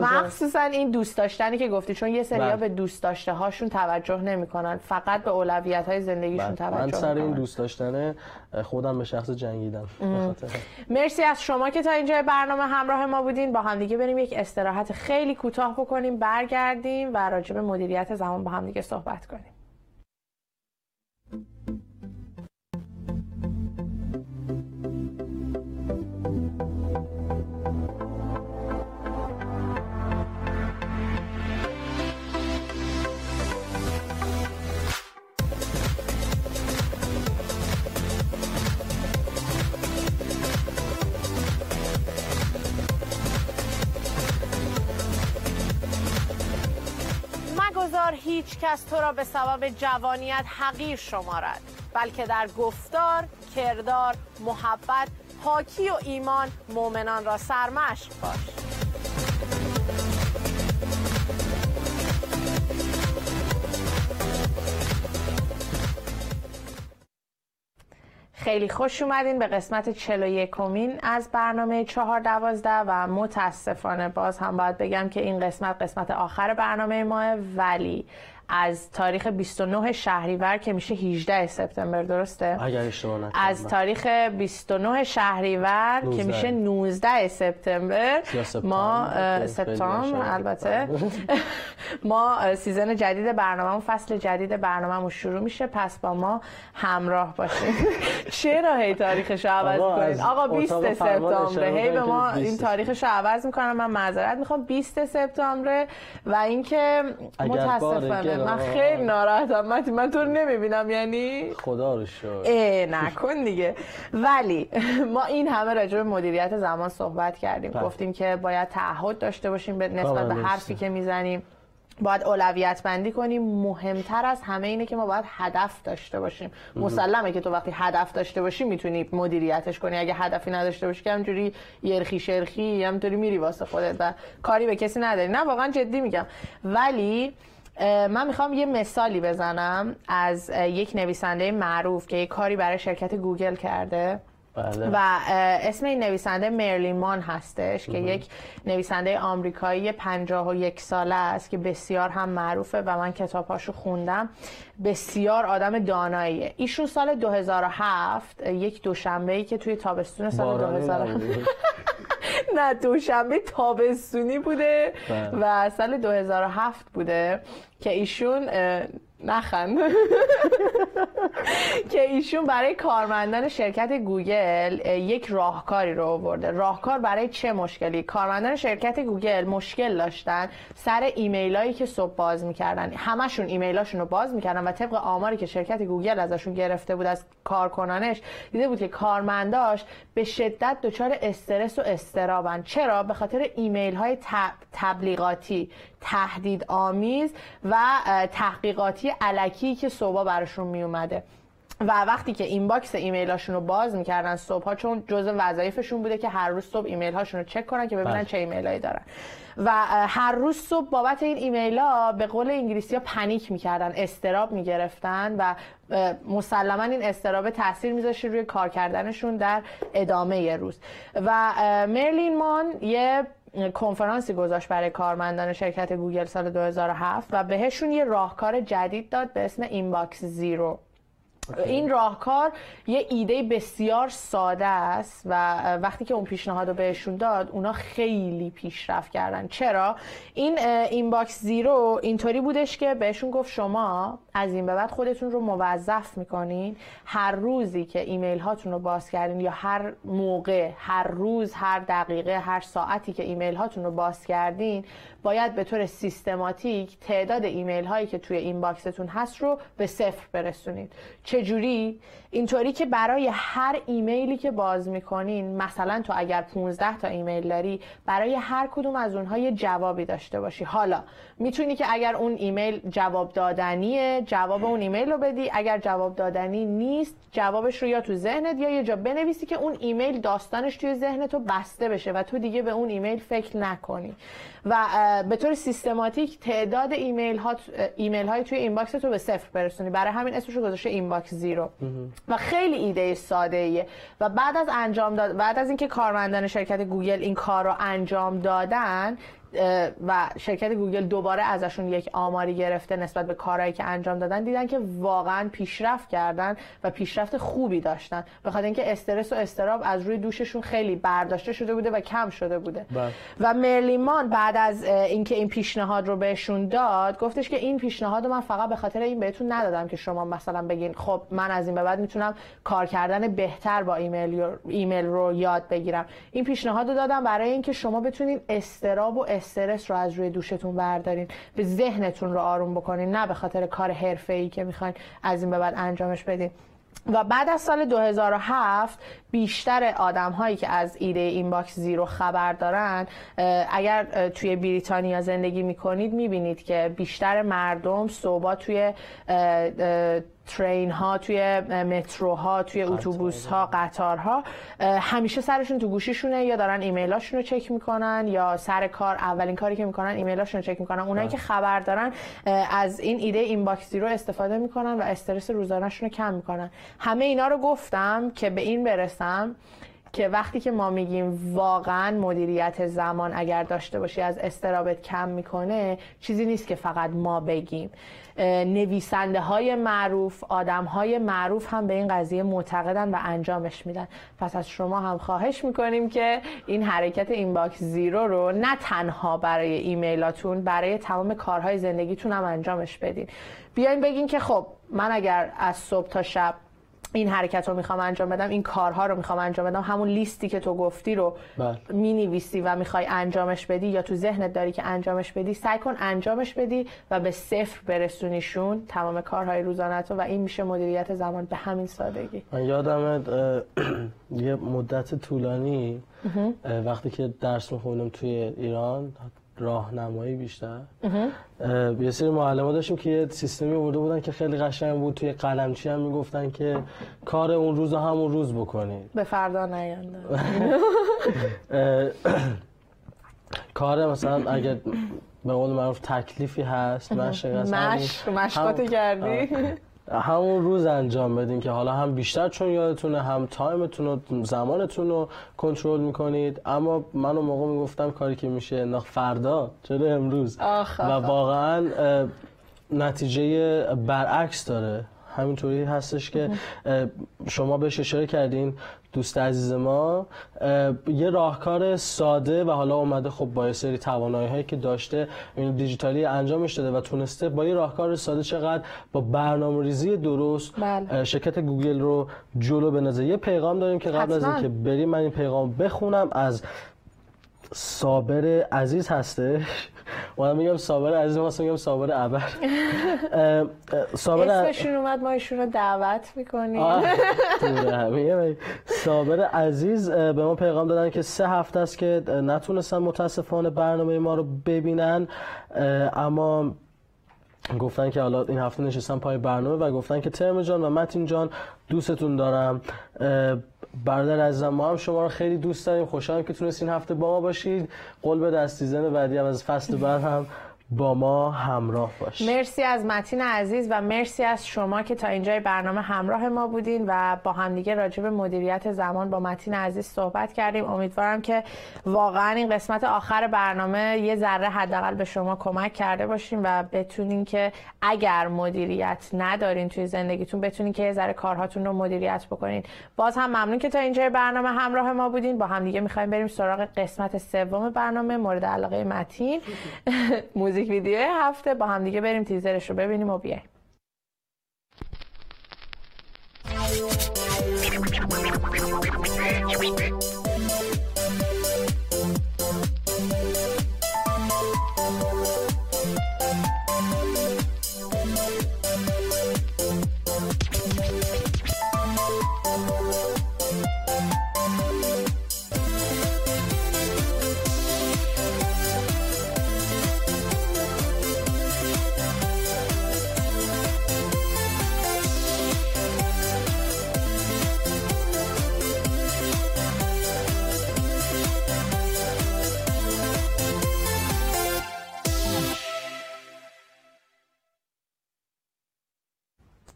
مخصوصاً. این دوست داشتنی که گفتی چون یه سریا بله. به دوست داشته هاشون توجه نمی‌کنن. فقط به اولویت های زندگیشون من توجه سر این دوست داشتنه خودم به شخص جنگیدم مرسی از شما که تا اینجای برنامه همراه ما بودین. با همدیگه بریم یک استراحت خیلی کوتاه بکنیم برگردیم و راجع به مدیریت زمان با همدیگه صحبت کنیم. هیچ کس تو را به سبب جوانیت حقیر شمارد بلکه در گفتار، کردار، محبت، پاکی و ایمان مؤمنان را سرمشق باش. خیلی خوش اومدین به قسمت 41 کمین از برنامه 412 و متاسفانه باز هم باید بگم که این قسمت قسمت آخر برنامه ماه ولی از تاریخ 29 شهریور که میشه 18 سپتامبر درسته؟ اگر اشتباه نکنم. از تاریخ 29 شهریور که 19. میشه 19 سپتامبر. ما که سپتامبر البته. <laughs> ما season جدید برنامه فصل جدید برنامه شروع میشه. پس با ما همراه باشین. چرا هی تاریخش رو عوض کنید آقا 20 اتاق فرمان سپتامبر هی به ما که 20 این تاریخش رو عوض می‌کنم. من معذرت می‌خوام. 20 سپتامبر و اینکه متاسفانه من خیلی ناراحتم. من من تو رو نمی‌بینم یعنی؟ خدا رو شکر. اه نکن دیگه. ولی <laughs> ما این همه راجع به مدیریت زمان صحبت کردیم. بله. گفتیم که باید تعهد داشته باشیم به نسبت به حرفی که می‌زنیم. باید اولویت بندی کنیم. مهمتر از همه اینه که ما باید هدف داشته باشیم. مسلمه که تو وقتی هدف داشته باشی می‌تونی مدیریتش کنی. اگه هدفی نداشته باشی که همجوری یرخی شرخی همطوری میری واسه خودت و کاری به کسی نداری. نه واقعا جدی میگم. ولی من می‌خوام یه مثالی بزنم از یک نویسنده معروف که یک کاری برای شرکت گوگل کرده. بله و اسم این نویسنده مرلین مان هستش که یک نویسنده آمریکایی 51 ساله است که بسیار هم معروفه و من کتابهاشو خوندم بسیار آدم داناییه ایشون سال 2007 اه، یک دوشنبه ای که توی تابستون سال بارانی 2007 نبود. <laughs> نه دوشنبه تابستونی بوده بله. و سال 2007 بوده که ایشون نخند. <laughs> که ایشون برای کارمندان شرکت گوگل یک راهکاری رو آورده. راهکار برای چه مشکلی؟ کارمندان شرکت گوگل مشکل داشتن سر ایمیلایی که صبح باز می‌کردن. همشون ایمیلاشون رو باز می‌کردن و طبق آماری که شرکت گوگل ازشون گرفته بود از کارکنانش دیده بود که کارمنداش به شدت دچار استرس و اضطرابن چرا؟ به خاطر ایمیل های تبلیغاتی. تهدید آمیز و تحقیقاتی الکی که صبح براشون می اومده و وقتی که inbox ایمیلاشون رو باز می‌کردن صبحها چون جزء وظایفشون بوده که هر روز صبح ایمیل هاشون رو چک کنن که ببینن بله. چه ایمیل هایی دارن. و هر روز صبح بابت این ایمیل ها به قول انگلیسی ها panic می‌کردن اضطراب می‌گرفتن و مسلما این اضطراب تاثیر میذاشت روی کار کردنشون در ادامه روز. و مرلین مان یه کنفرانسی گذاشت برای کارمندان شرکت گوگل سال 2007 و بهشون یه راهکار جدید داد به اسم Inbox Zero. این راهکار یه ایده بسیار ساده است و وقتی که اون پیشنهاد رو بهشون داد اونا خیلی پیشرفت کردن. چرا؟ این Inbox Zero اینطوری بودش که بهشون گفت شما از این به بعد خودتون رو موظف می‌کنین. هر روزی که ایمیل هاتون رو باز کردین یا هر موقع هر روز هر دقیقه هر ساعتی که ایمیل هاتون رو باز کردین باید به طور سیستماتیک تعداد ایمیل هایی که توی inbox تون هست رو به صفر برسونید. چجوری؟ اینطوری که برای هر ایمیلی که باز می‌کنین مثلا تو اگر 15 تا ایمیل داری برای هر کدوم از اونها یه جوابی داشته باشی. حالا می‌تونی که اگر اون ایمیل جواب دادنیه جواب اون ایمیل رو بدی. اگر جواب دادنی نیست جوابش رو یا تو ذهنت یا یه جا بنویسی که اون ایمیل داستانش توی ذهن تو بسته بشه و تو دیگه به اون ایمیل فکر نکنی. و به طور سیستماتیک تعداد ایمیل ها ایمیل های توی inbox تو به صفر برسونی. برای همین اسمش رو گذاشته Inbox Zero. و خیلی ایده ساده ایه و بعد از انجام داد بعد از اینکه کارمندان شرکت گوگل این کار رو انجام دادن و شرکت گوگل دوباره ازشون یک آماری گرفته نسبت به کارهایی که انجام دادن دیدن که واقعا پیشرفت کردن و پیشرفت خوبی داشتن. به خاطر اینکه استرس و اضطراب از روی دوششون خیلی برداشته شده بوده و کم شده بوده. بله. و مرلیمان بعد از اینکه این پیشنهاد رو بهشون داد گفتش که این پیشنهاد رو من فقط به خاطر این بهتون ندادم که شما مثلا بگین خب من از این به بعد می‌تونم کار کردن بهتر با ایمیل یا- ایمیل رو یاد بگیرم. این پیشنهاد رو دادم برای اینکه شما بتونین استراب و استرس رو از روی دوشتون بردارین به ذهنتون رو آروم بکنین نه به خاطر کار حرفه‌ای که می‌خواین از این به بعد انجامش بدین. و بعد از سال 2007 بیشتر آدم هایی که از ایده Inbox Zero خبر دارن اگر توی بریتانیا زندگی می‌کنید می‌بینید که بیشتر مردم صبح توی train ها توی مترو ها توی اتوبوس ها قطارها اه، همیشه سرشون تو گوشیشونه یا دارن ایمیلاشون رو چک می‌کنن یا سر کار اولین کاری که می‌کنن ایمیلاشون رو چک می‌کنن. اونایی که خبر دارن از این ایده Inbox Zero استفاده می‌کنن و استرس روزانهشون رو کم می‌کنن. همه اینا رو گفتم که به این برسم که وقتی که ما میگیم واقعا مدیریت زمان اگر داشته باشی از اضطرابت کم می‌کنه چیزی نیست که فقط ما بگیم. نویسنده های معروف آدم های معروف هم به این قضیه معتقدن و انجامش میدن. پس از شما هم خواهش می‌کنیم که این حرکت Inbox Zero رو نه تنها برای ایمیلاتون برای تمام کارهای زندگیتون هم انجامش بدین. بیاین بگین که خب من اگر از صبح تا شب این حرکت رو می‌خوام انجام بدم این کارها رو می‌خوام انجام بدم. همون لیستی که تو گفتی رو بله. می‌نویسی و می‌خوای انجامش بدی یا تو ذهنت داری که انجامش بدی سعی کن انجامش بدی و به صفر برسونیشون تمام کارهای روزانه تو و این میشه مدیریت زمان به همین سادگی. من یادم <clears throat> یه مدت طولانی وقتی که درس میخوندم توی ایران راهنمایی بیشتر. یه سری معلم داشتیم که یه سیستمی آورده بودن که خیلی قشنگ بود. توی قلمچی هم می‌گفتن که کار اون روز رو همون روز بکنید. به فردا نیانده <laughs> <clears throat> کار مثلا اگر به قول معروف تکلیفی هست مشق مشق کردی. همون روز انجام بدین که حالا هم بیشتر چون یادتونه هم تایمتون و زمانتون رو کنترل می‌کنید. اما من اون موقع می‌گفتم کاری که میشه انداخت فردا چرا امروز؟ آخ، آخ، و آخ. واقعا نتیجه برعکس داره. همینطوری هستش که شما بهش اشاره کردین دوست عزیز ما یه راهکار ساده و حالا اومده خب با یه سری توانایی هایی که داشته این دیجیتالی انجامش داده و تونسته با یه راهکار ساده چقدر با برنامه ریزی درست بله. شرکت گوگل رو جلو بنازه یه پیغام داریم که قبل از. اینکه بریم من این پیغام بخونم از صابر عزیز هستش من میگم صابر عزیز واسه میگم صابر ابر. صابر اسمشون اومد ما ایشون رو دعوت می‌کنیم. صابر عزیز به ما پیغام دادن که سه هفته است که نتونستن متاسفانه برنامه ما رو ببینن. اما گفتن که حالا این هفته نشستن پای برنامه و گفتن که ترم جان و متین جان دوستتون دارم. برادر عزیزم ما هم شما رو خیلی دوست داریم. خوشحالم که تونستین هفته با ما باشید قول بده از سیزن بعدی هم از فصل بعد هم با ما همراه باش. مرسی از متین عزیز و مرسی از شما که تا اینجای برنامه همراه ما بودین و با همدیگه راجع به مدیریت زمان با متین عزیز صحبت کردیم. امیدوارم که واقعا این قسمت آخر برنامه یه ذره حداقل به شما کمک کرده باشیم و بتونین که اگر مدیریت ندارین توی زندگیتون بتونین که یه ذره کارهاتون رو مدیریت بکنین. باز هم ممنون که تا اینجای برنامه همراه ما بودین. با همدیگه می‌خوایم بریم سراغ قسمت سوم برنامه مورد علاقه متین. <laughs> <laughs> موزیک ویدیو هفته. با همدیگه بریم تیزرش رو ببینیم و بیایم.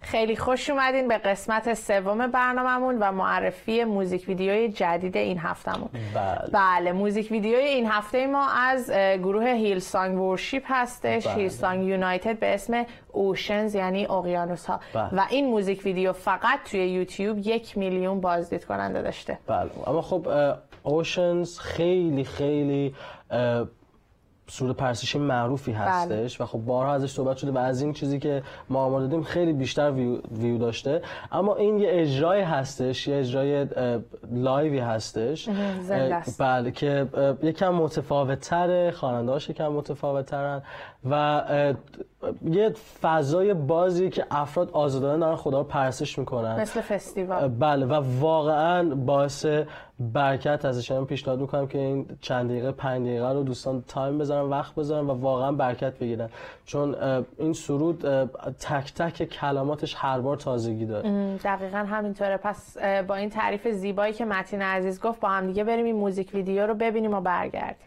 خیلی خوش اومدین به قسمت سوم برنامهمون و معرفی موزیک ویدیوی جدید این هفتمون بله. بله موزیک ویدیوی این هفته ما از گروه هیل سانگ ورشیپ هستش بله. هیل سانگ یونایتد به اسم اوشنز یعنی اقیانوس ها بله. و این موزیک ویدیو فقط توی یوتیوب یک میلیون بازدید کننده داشته بله اما خب اوشنز خیلی خیلی سرود پرسشی معروفی هستش و خب بارها ازش صحبت شده و از این چیزی که ما آمار دادیم خیلی بیشتر ویو, ویو داشته. اما این یه اجرای هستش یه اجرای live ی هستش. بله که یکم متفاوت تره خواننده‌هاش یکم متفاوت ترن و یه فضای بازی که افراد آزادانه دارن خدا رو پرستش می‌کنن. مثل فستیوال. بله و واقعا باعث برکت ازش من پیشنهاد می‌کنم که این چند دقیقه پنج دقیقه رو دوستان time بذارن وقت بذارن و واقعا برکت بگیرن. چون این سرود تک تک کلماتش هر بار تازگی داره. دقیقا همینطوره. پس با این تعریف زیبایی که متین عزیز گفت با هم دیگه بریم این موزیک ویدیو رو ببینیم و برگردیم.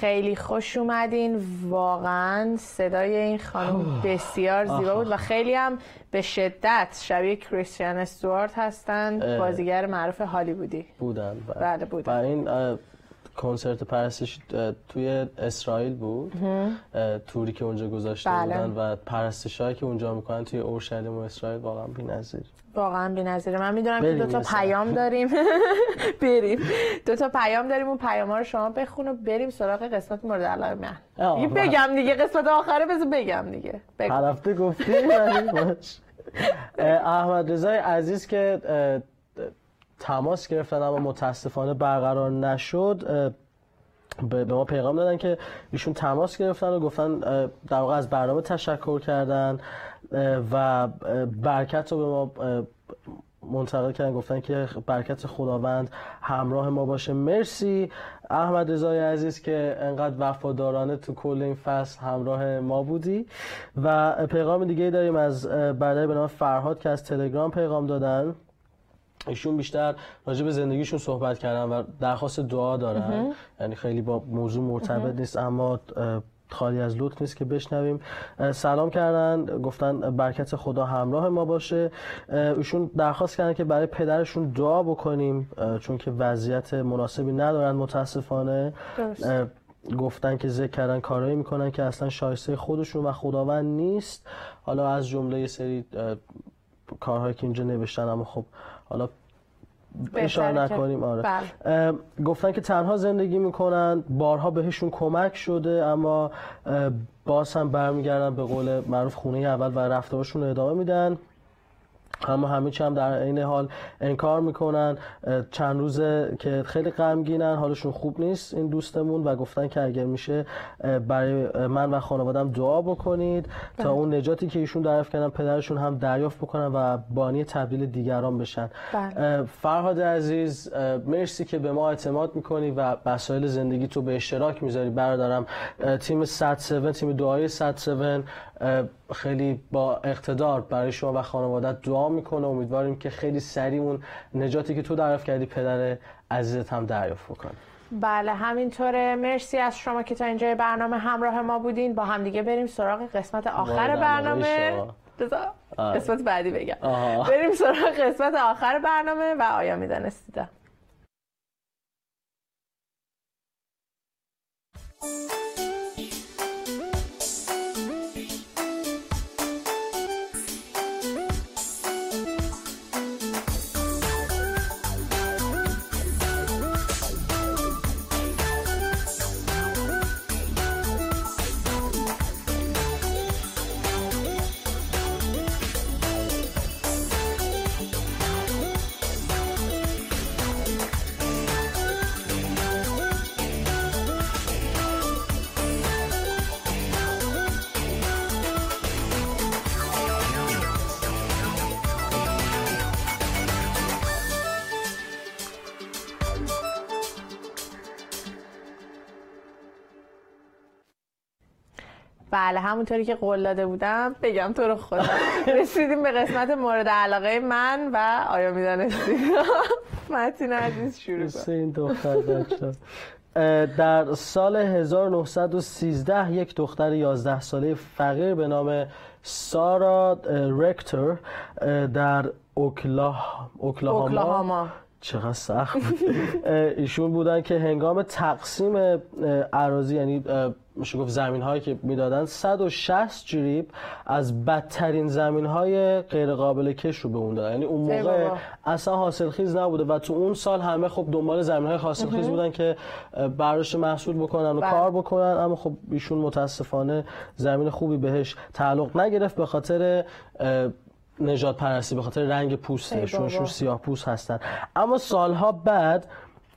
خیلی خوش اومدین. واقعا صدای این خانم بسیار زیبا بود و خیلی هم به شدت شبیه کریستیان استوارت هستند. بازیگر معروف هالیوودی. بودن و, بله، بودن. و این کنسرت پرستش توی اسرائیل بود. توری که اونجا گذاشته بله. بودن و پرستش هایی که اونجا می‌کنن توی اورشلیم و اسرائیل واقعا بی‌نظیر. واقعا بی‌نظیره. من می‌دونم که بریم دو تا یه ساعت. پیام داریم. <laughs> بریم. دو تا پیام داریم اون پیام ها رو شما بخون و بریم سراغ قسمت مورد علاقه من. بگم دیگه قسمت آخره بذار بگم دیگه. هر هفته گفتی ولی باش. <laughs> اه، احمد رضای عزیز که تماس گرفتن اما متاسفانه برقرار نشد. به ما پیغام دادن که ایشون تماس گرفتن و گفتن در واقع از برنامه تشکر کردن. و برکت رو به ما منتقل کردن گفتن که برکت خداوند همراه ما باشه. مرسی احمد رضای عزیز که انقدر وفادارانه تو کل این فصل همراه ما بودی. و پیغام دیگه داریم از برادر به نام فرهاد که از تلگرام پیغام دادن. ایشون بیشتر راجع به زندگیشون صحبت کردن و درخواست دعا دارن. یعنی خیلی با موضوع مرتبط نیست اما خالی از لطف نیست که بشنویم. سلام کردن گفتن برکت خدا همراه ما باشه. ایشون درخواست کردن که برای پدرشون دعا بکنیم چون که وضعیت مناسبی ندارن متاسفانه. درست. گفتن که ذکر کردن کارهایی می‌کنن که اصلا شایسته خودشون و خداوند نیست. حالا از جمله سری کارهایی که اینجا نوشتن اما خب حالا اشاره نکنیم آره بله. گفتن که تنها زندگی می‌کنن بارها بهشون کمک شده اما باز هم برمیگردن به قول معروف خونه اول و رفتارشون ادامه میدن اما همه چی هم در عین حال انکار می‌کنن. چند روزه که خیلی غمگینن حالشون خوب نیست این دوستمون و گفتن که اگر میشه برای من و خانوادم دعا بکنید تا اون نجاتی که ایشون دریافت کردن پدرشون هم دریافت بکنن و بانی تبدیل دیگران بشن. بله. فرهاد عزیز مرسی که به ما اعتماد می‌کنی و مسائل زندگی تو به اشتراک می‌ذاری. برادرم تیم 107 تیم دعای 107 اه، خیلی با اقتدار برای شما و خانوادت دعا می‌کنه. امیدواریم که خیلی سریع اون نجاتی که تو دریافت کردی پدر عزیزت هم دریافت بکنه. بله همینطوره. مرسی از شما که تا اینجای برنامه همراه ما بودین. با همدیگه بریم سراغ قسمت آخر برنامه. آره. قسمت بعدی بگم. آها. بریم سراغ قسمت آخر برنامه و آیا میدانستیدم بله همونطوری که قول داده بودم بگم تو رو خدا. <laughs> رسیدیم به قسمت مورد علاقه من و آیا می‌دانستید <laughs> متین عزیز شروع کن. این دختر بچه. در سال 1913 یک دختر 11 ساله فقیر به نام سارا اه، در اوکلاه... اوکلاهاما. اوکلاهاما. چقدر سخت ایشون بودن که هنگام تقسیم اه، اراضی یعنی میشه گفت زمین هایی که می‌دادن 160 جریب از بدترین زمین های غیر قابل کش رو به اون دادن یعنی اون موقع. اصلا حاصلخیز نبوده و تو اون سال همه خب دنبال زمین های حاصلخیز بودن که برداشت محصول بکنن و بله. کار بکنن اما خب ایشون متاسفانه زمین خوبی بهش تعلق نگرفت به خاطر نجات پرستی به خاطر رنگ ای پوستش بابا. چون سیاه پوست هستن اما سالها بعد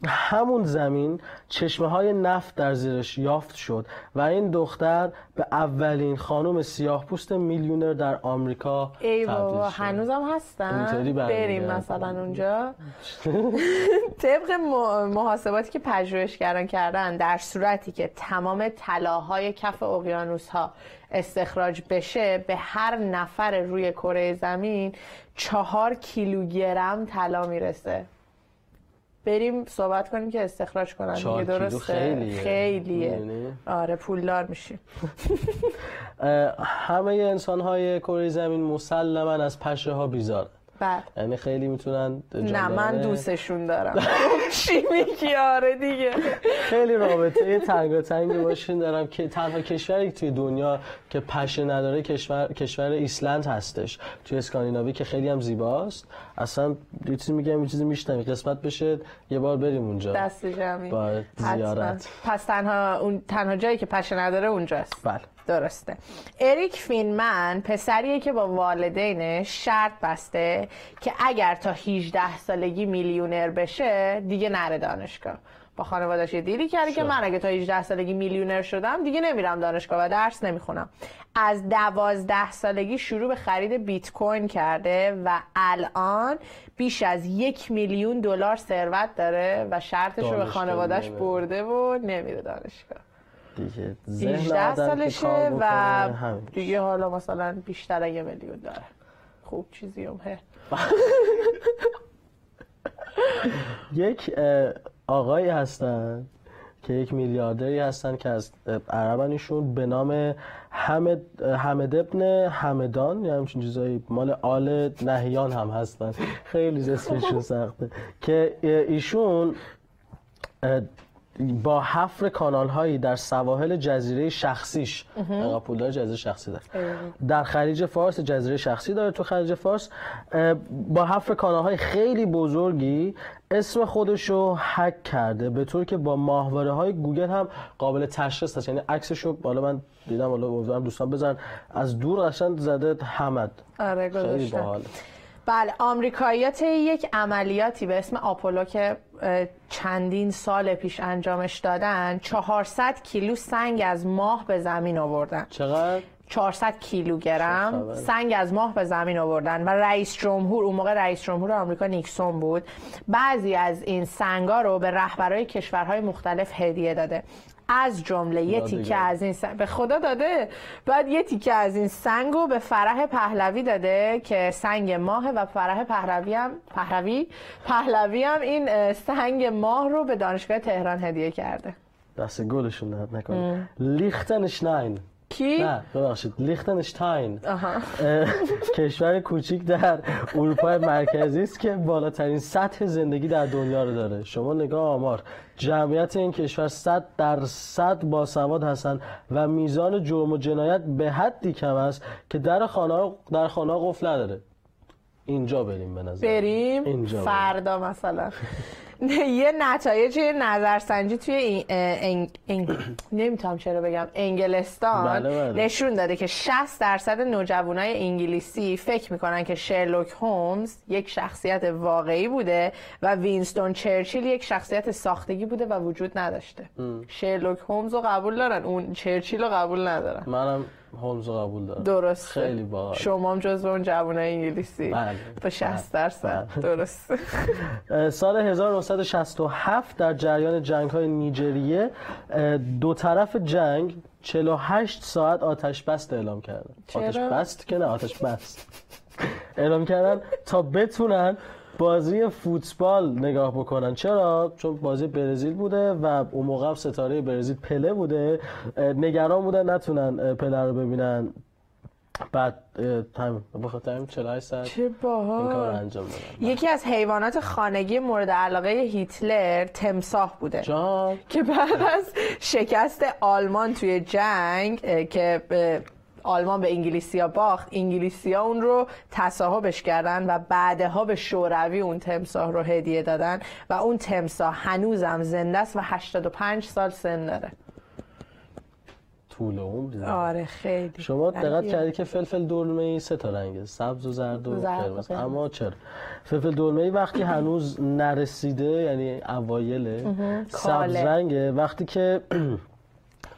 همون زمین چشمه های نفت در زیرش یافت شد و این دختر به اولین خانم سیاه پوست میلیونر در آمریکا ای تبدیل بابا. هنوزم هستن. بریم مثلا اونجا <laughs> طبق محاسباتی که پژوهشگران کردن در صورتی که تمام طلاهای کف اقیانوس ها استخراج بشه به هر نفر روی کره زمین چهار کیلوگرم طلا می‌رسه بریم صحبت کنیم که استخراج کنن چهار دیگه درسته خیلیه. خیلیه؟ آره پولدار میشیم <laughs> همه انسان های کره زمین مسلما از پشه ها بیزار بعد یعنی خیلی می‌تونن نه من <laughs> دوستشون دارم. <laughs> چی میگی؟ آره دیگه. خیلی رابطه تنگاتنگی باشین. دارم که تنها کشوری توی دنیا که پشه نداره کشور کشور ایسلند هستش. توی اسکاندیناوی که خیلی هم زیباست. اصلا یه چیزی میگم یه چیزی میشنم قسمت بشه یه بار بریم اونجا. دست جمعی با. زیارت. پس تنها اون تنها جایی که پشه نداره اونجاست. بله. درسته اریک فینمن پسریه که با والدینش شرط بسته که اگر تا 18 سالگی میلیونر بشه دیگه نره دانشگاه با خانوادش یه دیلی کرده که. من اگه تا 18 سالگی میلیونر شدم دیگه نمیرم دانشگاه و درس نمی‌خونم از دوازده سالگی شروع به خرید بیت کوین کرده و الان بیش از یک میلیون دلار ثروت داره و شرطش رو به نمیره. برده و نمیره دانشگاه دیگه. ذهن 18 آدم که سالشه و همین. دیگه حالا مثلا بیشتر یه میلیون داره. خوب چیزی هم هه <laughs> یک آقایی هستن که یک میلیاردری هستن که از عربن ایشون به نام حمد حمد ابن حمدان یا همچین چیزایی مال آل نهیان هم هستن. خیلی اسمشون <laughs> سخته. که ایشون با حفر کانال هایی در سواحل جزیره شخصیش. پولدار جزیره شخصی داره. در خلیج فارس جزیره شخصی داره تو خلیج فارس. با حفر کانال های خیلی بزرگی اسم خودش رو هک کرده به طور که با ماهواره های گوگل هم قابل تشخیص هست. یعنی عکسش رو بالا من دیدم حالا دوستان بزن از دور قشنگ زده حمد. آره باحال بله آمریکایی‌ها طی یک عملیاتی به اسم آپولو که چندین سال پیش انجامش دادن 400 کیلو سنگ از ماه به زمین آوردن. چقدر؟ 400 کیلوگرم. سنگ از ماه به زمین آوردن و رئیس جمهور اون موقع رئیس جمهور آمریکا نیکسون بود بعضی از این سنگا رو به رهبرای کشورهای مختلف هدیه داده. از جمله یه. تیکه از این سنگ به خدا داده. بعد یه تیکه از این سنگ رو به فرح پهلوی داده که سنگ ماه و فرح پهلوی هم پهلوی پهلوی هم این سنگ ماه رو به دانشگاه تهران هدیه کرده. دست گلشون نکنه. لیختنشتاین کی؟ نه ببخشید. لیختنشتاین. کشور کوچیک در اروپای مرکزی است که بالاترین سطح زندگی در دنیا رو داره. شما نگاه آمار. جمعیت این کشور 100 درصد باسواد هستند و میزان جرم و جنایت به حدی کم است که در خانه در خانه قفل نداره. اینجا بریم به نظر. بریم. اینجا بریم. فردا مثلا. <laughs> یه نتایج نظرسنجی توی این این <clears throat> نمی‌تونم چرا بگم انگلستان بله، بله. نشون داده که 60 درصد نوجوانای انگلیسی فکر می‌کنن که شرلوک هومز یک شخصیت واقعی بوده و وینستون چرچیل یک شخصیت ساختگی بوده و وجود نداشته. شرلوک هومز رو قبول دارن اون چرچیل رو قبول ندارن. منم هولمز قبول دارم. درسته. خیلی باحال. شما هم جزو اون جوانای انگلیسی. بله. با 60 درصد درسته. <laughs> اه، سال 1967 در جریان جنگ های نیجریه دو طرف جنگ 48 ساعت آتش بست اعلام کردن؟ آتش بست که نه آتش بست. <laughs> اعلام کردن تا بتونن بازی فوتبال نگاه بکنن. چرا؟ چون بازی برزیل بوده و اون موقع ستاره برزیل پله بوده. نگران بودن نتونن پله رو ببینن. بعد تایم به خاطر همین 48 ساعت چه این کار رو باحال انجام دادم یکی از حیوانات خانگی مورد علاقه هیتلر تمساح بوده. جان. که بعد از شکست آلمان توی جنگ که آلمان به انگلیسیا باخت. انگلیسیا اون رو تصاحبش کردن و بعدها به شوروی اون تمساح رو هدیه دادن و اون تمساح هنوزم زنده است و 85 سال سن داره. طول عمر. آره خیلی. شما دقت کردی که فلفل دلمه ای سه تا رنگه سبز و زرد و قرمز. اما چرا؟ فلفل دلمه ای وقتی هنوز نرسیده یعنی اوایله سبز. رنگه. وقتی که <clears throat>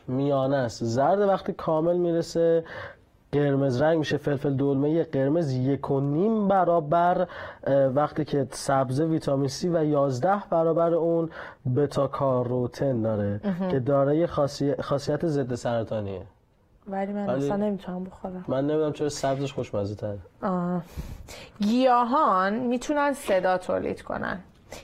میانه است. زرد وقتی کامل می‌رسه قرمز رنگ میشه فلفل دلمه قرمز یک و نیم برابر وقتی که سبز ویتامین سی و 11 برابر اون بتا کاروتن داره که دارای خاصی- خاصیت ضد سرطانیه. ولی من اصلا نمی‌تونم بخورم. من نمی‌دونم چرا سبزش خوشمزه تره. گیاهان می‌تونن صدا تولید کنن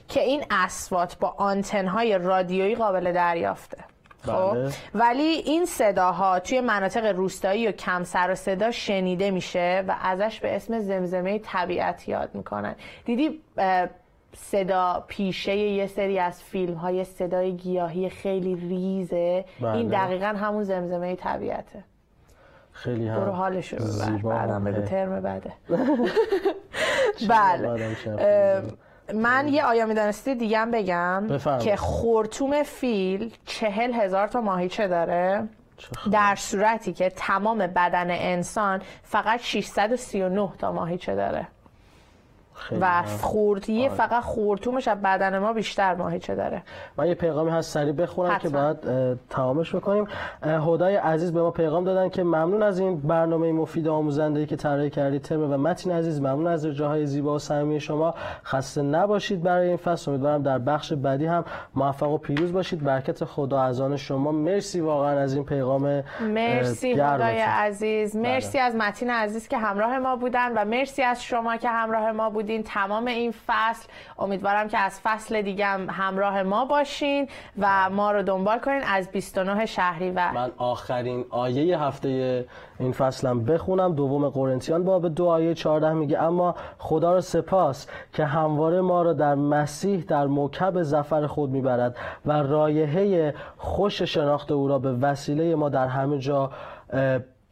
که این اصوات با آنتنهای رادیویی قابل دریافته. خب. بله. ولی این صداها توی مناطق روستایی و کم سر و صدا شنیده میشه و ازش به اسم زمزمه طبیعت یاد می‌کنن. دیدی صدا پیشه یه سری از فیلم های صدای گیاهی خیلی ریزه. بله. این دقیقا همون زمزمه طبیعته. خیلی هم برو حالشو ببر. زیبا. بعدم بگو هست. ترم بده <laughs> بله. اه، من یه آیا می‌دانستی دیگه هم بگم بفرمایید. که خورتوم فیل چهل هزار تا ماهیچه داره. در صورتی که تمام بدن انسان فقط 639 تا ماهیچه داره. و هم. خورتیه فقط خورتومش از بدن ما بیشتر ماهیچه داره؟ من یه پیغامی هست سریع بخونم که حتما. باید اه، تمامش بکنیم. هدای عزیز به ما پیغام دادن که ممنون از این برنامه مفید آموزنده که طراحی کردید. ترم و متین عزیز ممنون از ارجاهای زیبا و صمیمی شما. خسته نباشید برای این فصل. امیدوارم در بخش بعدی هم موفق و پیروز باشید. برکت خدا از آن شما. مرسی واقعا از این پیغام مرسی. هدای عزیز. مرسی بله. از متین عزیز که همراه ما بودن و مرسی از شما که همراه ما بودین تمام این فصل. امیدوارم که از فصل دیگه هم همراه ما باشین و ما رو دنبال کنین از 29 شهریور من آخرین آیه هفته این فصلم بخونم. دوم قرنتیان باب دو آیه 14 میگه اما خدا را سپاس که همواره ما را در مسیح در موکب زفر خود می‌برد و رایحه خوش شناخت او را به وسیله ما در همه جا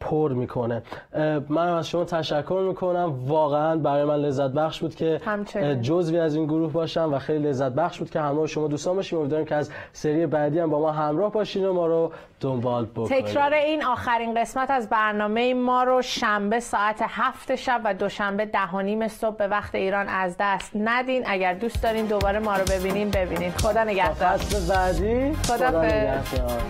پر می‌کنه. من از شما تشکر می‌کنم. واقعا برای من لذت بخش بود که جزوی از این گروه باشم و خیلی لذت بخش بود که همراه شما دوستان باشیم. امیدوارم که از سری بعدی هم با ما همراه باشین و ما رو دنبال بکنید تکرار این آخرین قسمت از برنامه ما رو شنبه ساعت هفت شب و دوشنبه ده و نیم صبح به وقت ایران از دست ندین. اگر دوست دارین دوباره ما رو ببینین ببینین. خدا نگهدار. بعدی خداحافظ. خدا نگهدار.